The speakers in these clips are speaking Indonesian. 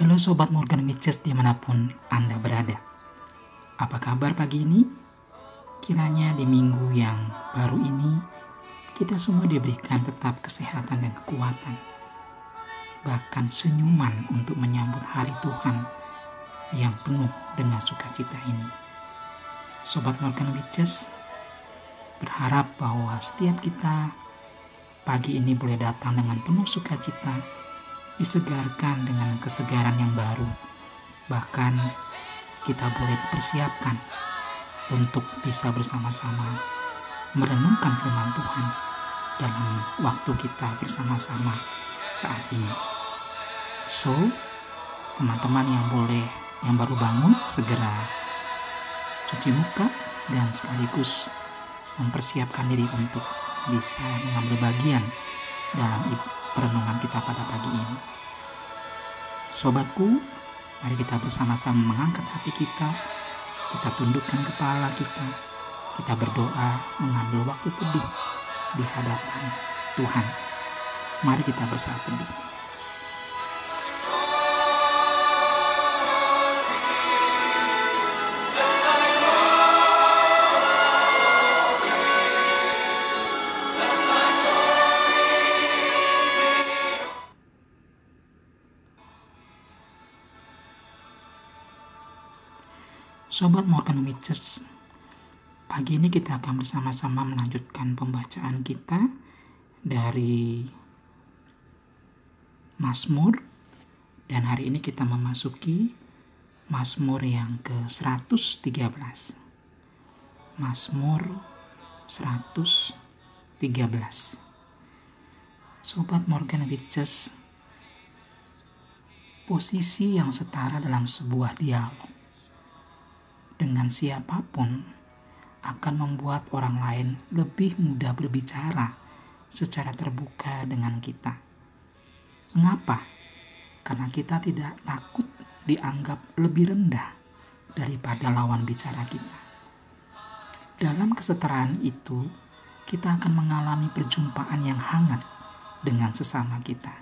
Halo Sobat Morgan Witches di mana pun Anda berada. Apa kabar pagi ini? Kiranya di minggu yang baru ini, kita semua diberikan tetap kesehatan dan kekuatan. Bahkan senyuman untuk menyambut hari Tuhan yang penuh dengan sukacita ini. Sobat Morgan Witches, berharap bahwa setiap kita pagi ini boleh datang dengan penuh sukacita, disegarkan dengan kesegaran yang baru. Bahkan kita boleh dipersiapkan untuk bisa bersama-sama merenungkan firman Tuhan dalam waktu kita bersama-sama saat ini. So, teman-teman yang boleh yang baru bangun segera cuci muka dan sekaligus mempersiapkan diri untuk bisa mengambil bagian dalam perenungan kita pada pagi ini. Sobatku, mari kita bersama-sama mengangkat hati kita, kita tundukkan kepala kita, kita berdoa mengambil waktu teduh di hadapan Tuhan. Mari kita bersatu teduh. Sobat Morgan Witches, pagi ini kita akan bersama-sama melanjutkan pembacaan kita dari Mazmur dan hari ini kita memasuki Mazmur yang ke-113. Mazmur 113. Sobat Morgan Witches, posisi yang setara dalam sebuah dialog dengan siapa pun akan membuat orang lain lebih mudah berbicara secara terbuka dengan kita. Mengapa? Karena kita tidak takut dianggap lebih rendah daripada lawan bicara kita. Dalam kesetaraan itu, kita akan mengalami perjumpaan yang hangat dengan sesama kita.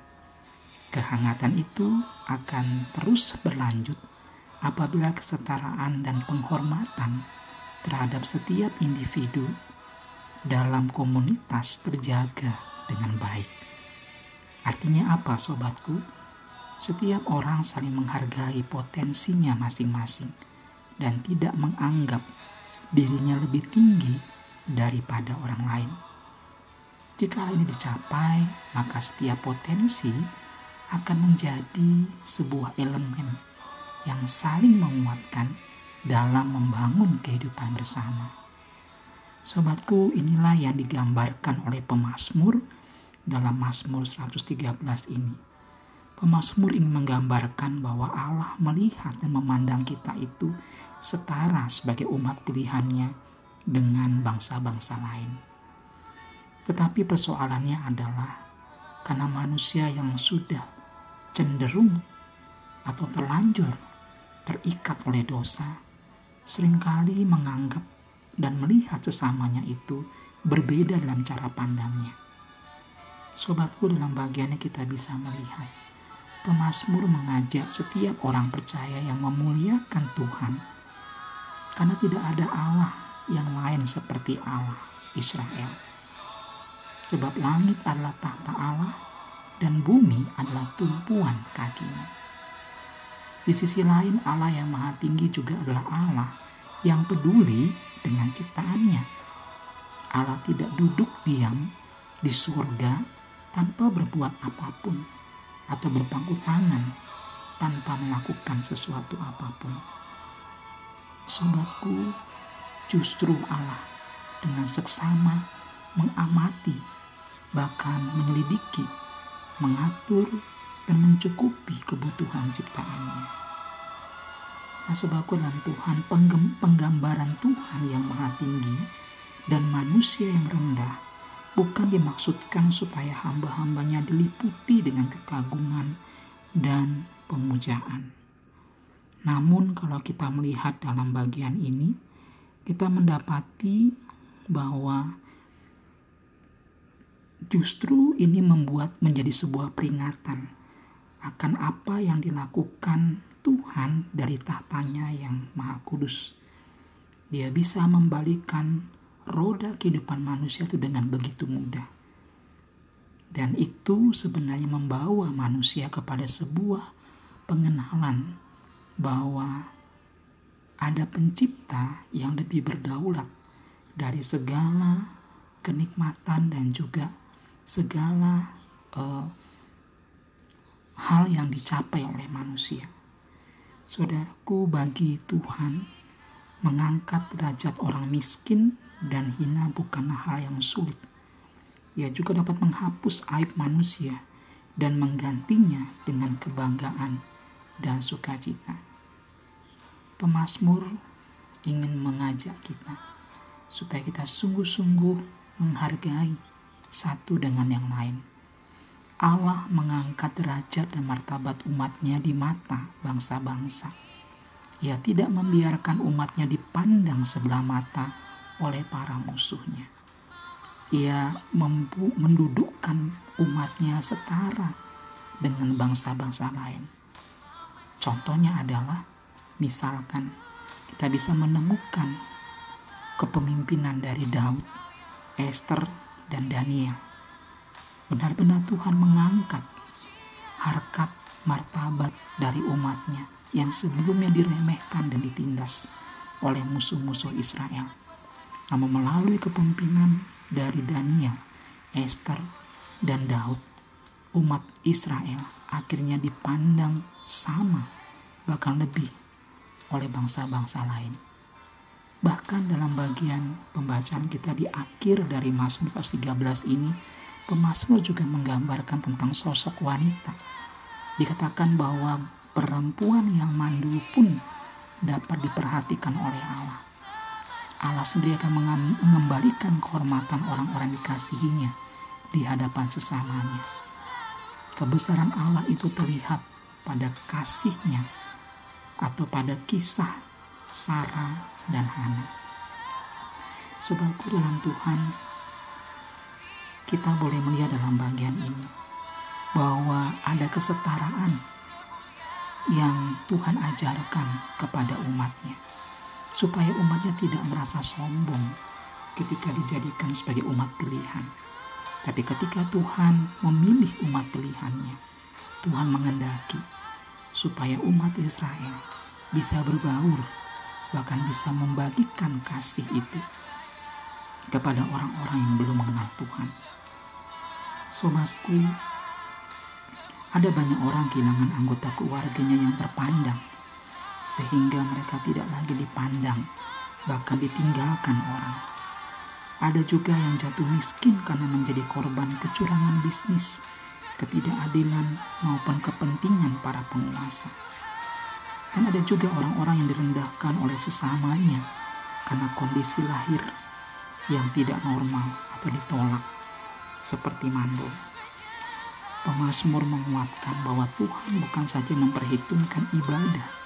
Kehangatan itu akan terus berlanjut apabila kesetaraan dan penghormatan terhadap setiap individu dalam komunitas terjaga dengan baik. Artinya apa sobatku? Setiap orang saling menghargai potensinya masing-masing dan tidak menganggap dirinya lebih tinggi daripada orang lain. Jika hal ini dicapai, maka setiap potensi akan menjadi sebuah elemen yang saling menguatkan dalam membangun kehidupan bersama. Sobatku, inilah yang digambarkan oleh pemazmur dalam Mazmur 113 ini. Pemazmur ingin menggambarkan bahwa Allah melihat dan memandang kita itu setara sebagai umat pilihannya dengan bangsa-bangsa lain. Tetapi persoalannya adalah karena manusia yang sudah cenderung atau terlanjur terikat oleh dosa, sering kali menganggap dan melihat sesamanya itu berbeda dalam cara pandangnya. Sobatku dalam bagiannya kita bisa melihat Pemazmur mengajak setiap orang percaya yang memuliakan Tuhan karena tidak ada Allah yang lain seperti Allah Israel. Sebab langit adalah tahta Allah dan bumi adalah tumpuan kakinya. Di sisi lain, Allah yang Maha Tinggi juga adalah Allah yang peduli dengan ciptaannya. Allah tidak duduk diam di surga tanpa berbuat apa pun atau berpangku tangan tanpa melakukan sesuatu apa pun. Sobatku, justru Allah dengan seksama mengamati, bahkan menyelidiki, mengatur, dan mencukupi kebutuhan ciptaannya. Nah, sobatku dalam Tuhan, penggambaran Tuhan yang maha tinggi dan manusia yang rendah bukan dimaksudkan supaya hamba-hambanya diliputi dengan kekaguman dan pemujaan. Namun kalau kita melihat dalam bagian ini, kita mendapati bahwa justru ini membuat menjadi sebuah peringatan akan apa yang dilakukan Tuhan dari tahtanya yang maha kudus. Dia bisa membalikan roda kehidupan manusia itu dengan begitu mudah. Dan itu sebenarnya membawa manusia kepada sebuah pengenalan bahwa ada pencipta yang lebih berdaulat dari segala kenikmatan dan juga segala uh, hal yang dicapai oleh manusia. Saudaraku, bagi Tuhan, mengangkat derajat orang miskin dan hina bukanlah hal yang sulit. Ia juga dapat menghapus aib manusia dan menggantinya dengan kebanggaan dan sukacita. Pemasmur ingin mengajak kita supaya kita sungguh-sungguh menghargai satu dengan yang lain. Allah mengangkat derajat dan martabat umatnya di mata bangsa-bangsa. Ia tidak membiarkan umatnya dipandang sebelah mata oleh para musuhnya. Ia mendudukkan umatnya setara dengan bangsa-bangsa lain. Contohnya adalah, misalkan kita bisa menemukan kepemimpinan dari Daud, Esther, dan Daniel. Benar-benar Tuhan mengangkat harkat martabat dari umatnya yang sebelumnya diremehkan dan ditindas oleh musuh-musuh Israel. Namun melalui kepemimpinan dari Daniel, Esther, dan Daud, umat Israel akhirnya dipandang sama, bahkan lebih oleh bangsa-bangsa lain. Bahkan dalam bagian pembacaan kita di akhir dari Mazmur 113 ini, pemazmur juga menggambarkan tentang sosok wanita. Dikatakan bahwa perempuan yang mandul pun dapat diperhatikan oleh Allah. Allah sendiri akan mengembalikan kehormatan orang-orang dikasihinya di hadapan sesamanya. Kebesaran Allah itu terlihat pada kasihnya atau pada kisah Sarah dan Hana. Sobatku dalam Tuhan, kita boleh melihat dalam bagian ini bahwa ada kesetaraan yang Tuhan ajarkan kepada umatnya supaya umatnya tidak merasa sombong ketika dijadikan sebagai umat pilihan. Tapi ketika Tuhan memilih umat pilihannya, Tuhan mengendaki supaya umat Israel bisa berbaur, bahkan bisa membagikan kasih itu kepada orang-orang yang belum mengenal Tuhan. Sobatku, ada banyak orang kehilangan anggota keluarganya yang terpandang sehingga mereka tidak lagi dipandang, bahkan ditinggalkan orang. Ada juga yang jatuh miskin karena menjadi korban kecurangan bisnis, ketidakadilan, maupun kepentingan para penguasa. Dan ada juga orang-orang yang direndahkan oleh sesamanya karena kondisi lahir yang tidak normal atau ditolak, seperti mandul. Pemasmur menguatkan bahwa Tuhan bukan saja memperhitungkan ibadah,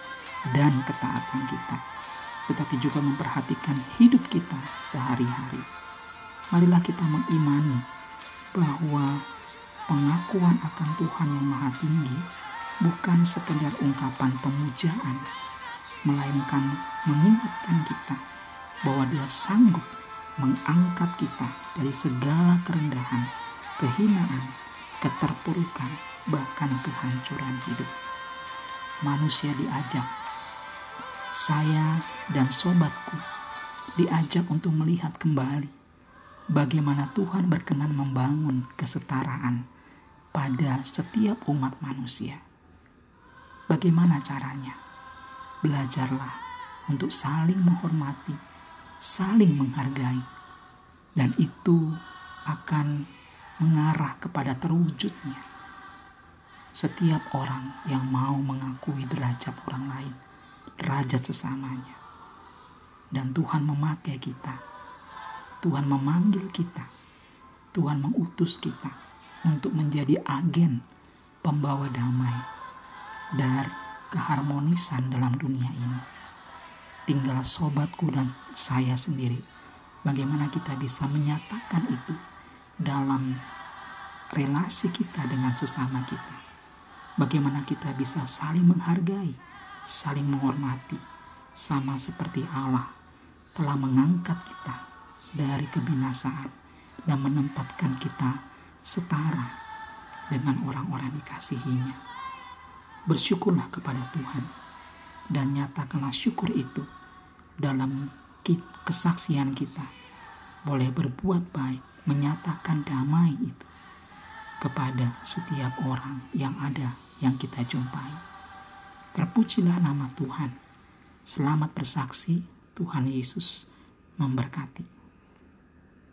dan ketaatan kita, tetapi juga memperhatikan hidup kita sehari-hari. Marilah kita mengimani bahwa pengakuan akan Tuhan yang Maha Tinggi bukan sekedar ungkapan pemujaan, melainkan mengingatkan kita bahwa Dia sanggup mengangkat kita dari segala kerendahan, kehinaan, keterpurukan, bahkan kehancuran hidup. manusia diajak, saya dan sobatku diajak untuk melihat kembali bagaimana Tuhan berkenan membangun kesetaraan pada setiap umat manusia. Bagaimana caranya? Belajarlah untuk saling menghormati, saling menghargai, dan itu akan mengarah kepada terwujudnya setiap orang yang mau mengakui derajat orang lain, derajat sesamanya. Dan Tuhan memakai kita. Tuhan memanggil kita. Tuhan mengutus kita untuk menjadi agen pembawa damai dan keharmonisan dalam dunia ini. Tinggal sobatku dan saya sendiri. Bagaimana kita bisa menyatakan itu dalam relasi kita dengan sesama kita bagaimana kita bisa saling menghargai, saling menghormati, sama seperti Allah telah mengangkat kita dari kebinasaan dan menempatkan kita setara dengan orang-orang dikasihinya. Bersyukurlah kepada Tuhan dan nyatakanlah syukur itu dalam kesaksian kita. Boleh berbuat baik, menyatakan damai itu kepada setiap orang yang ada yang kita jumpai. Terpujilah nama Tuhan. Selamat bersaksi, Tuhan Yesus memberkati.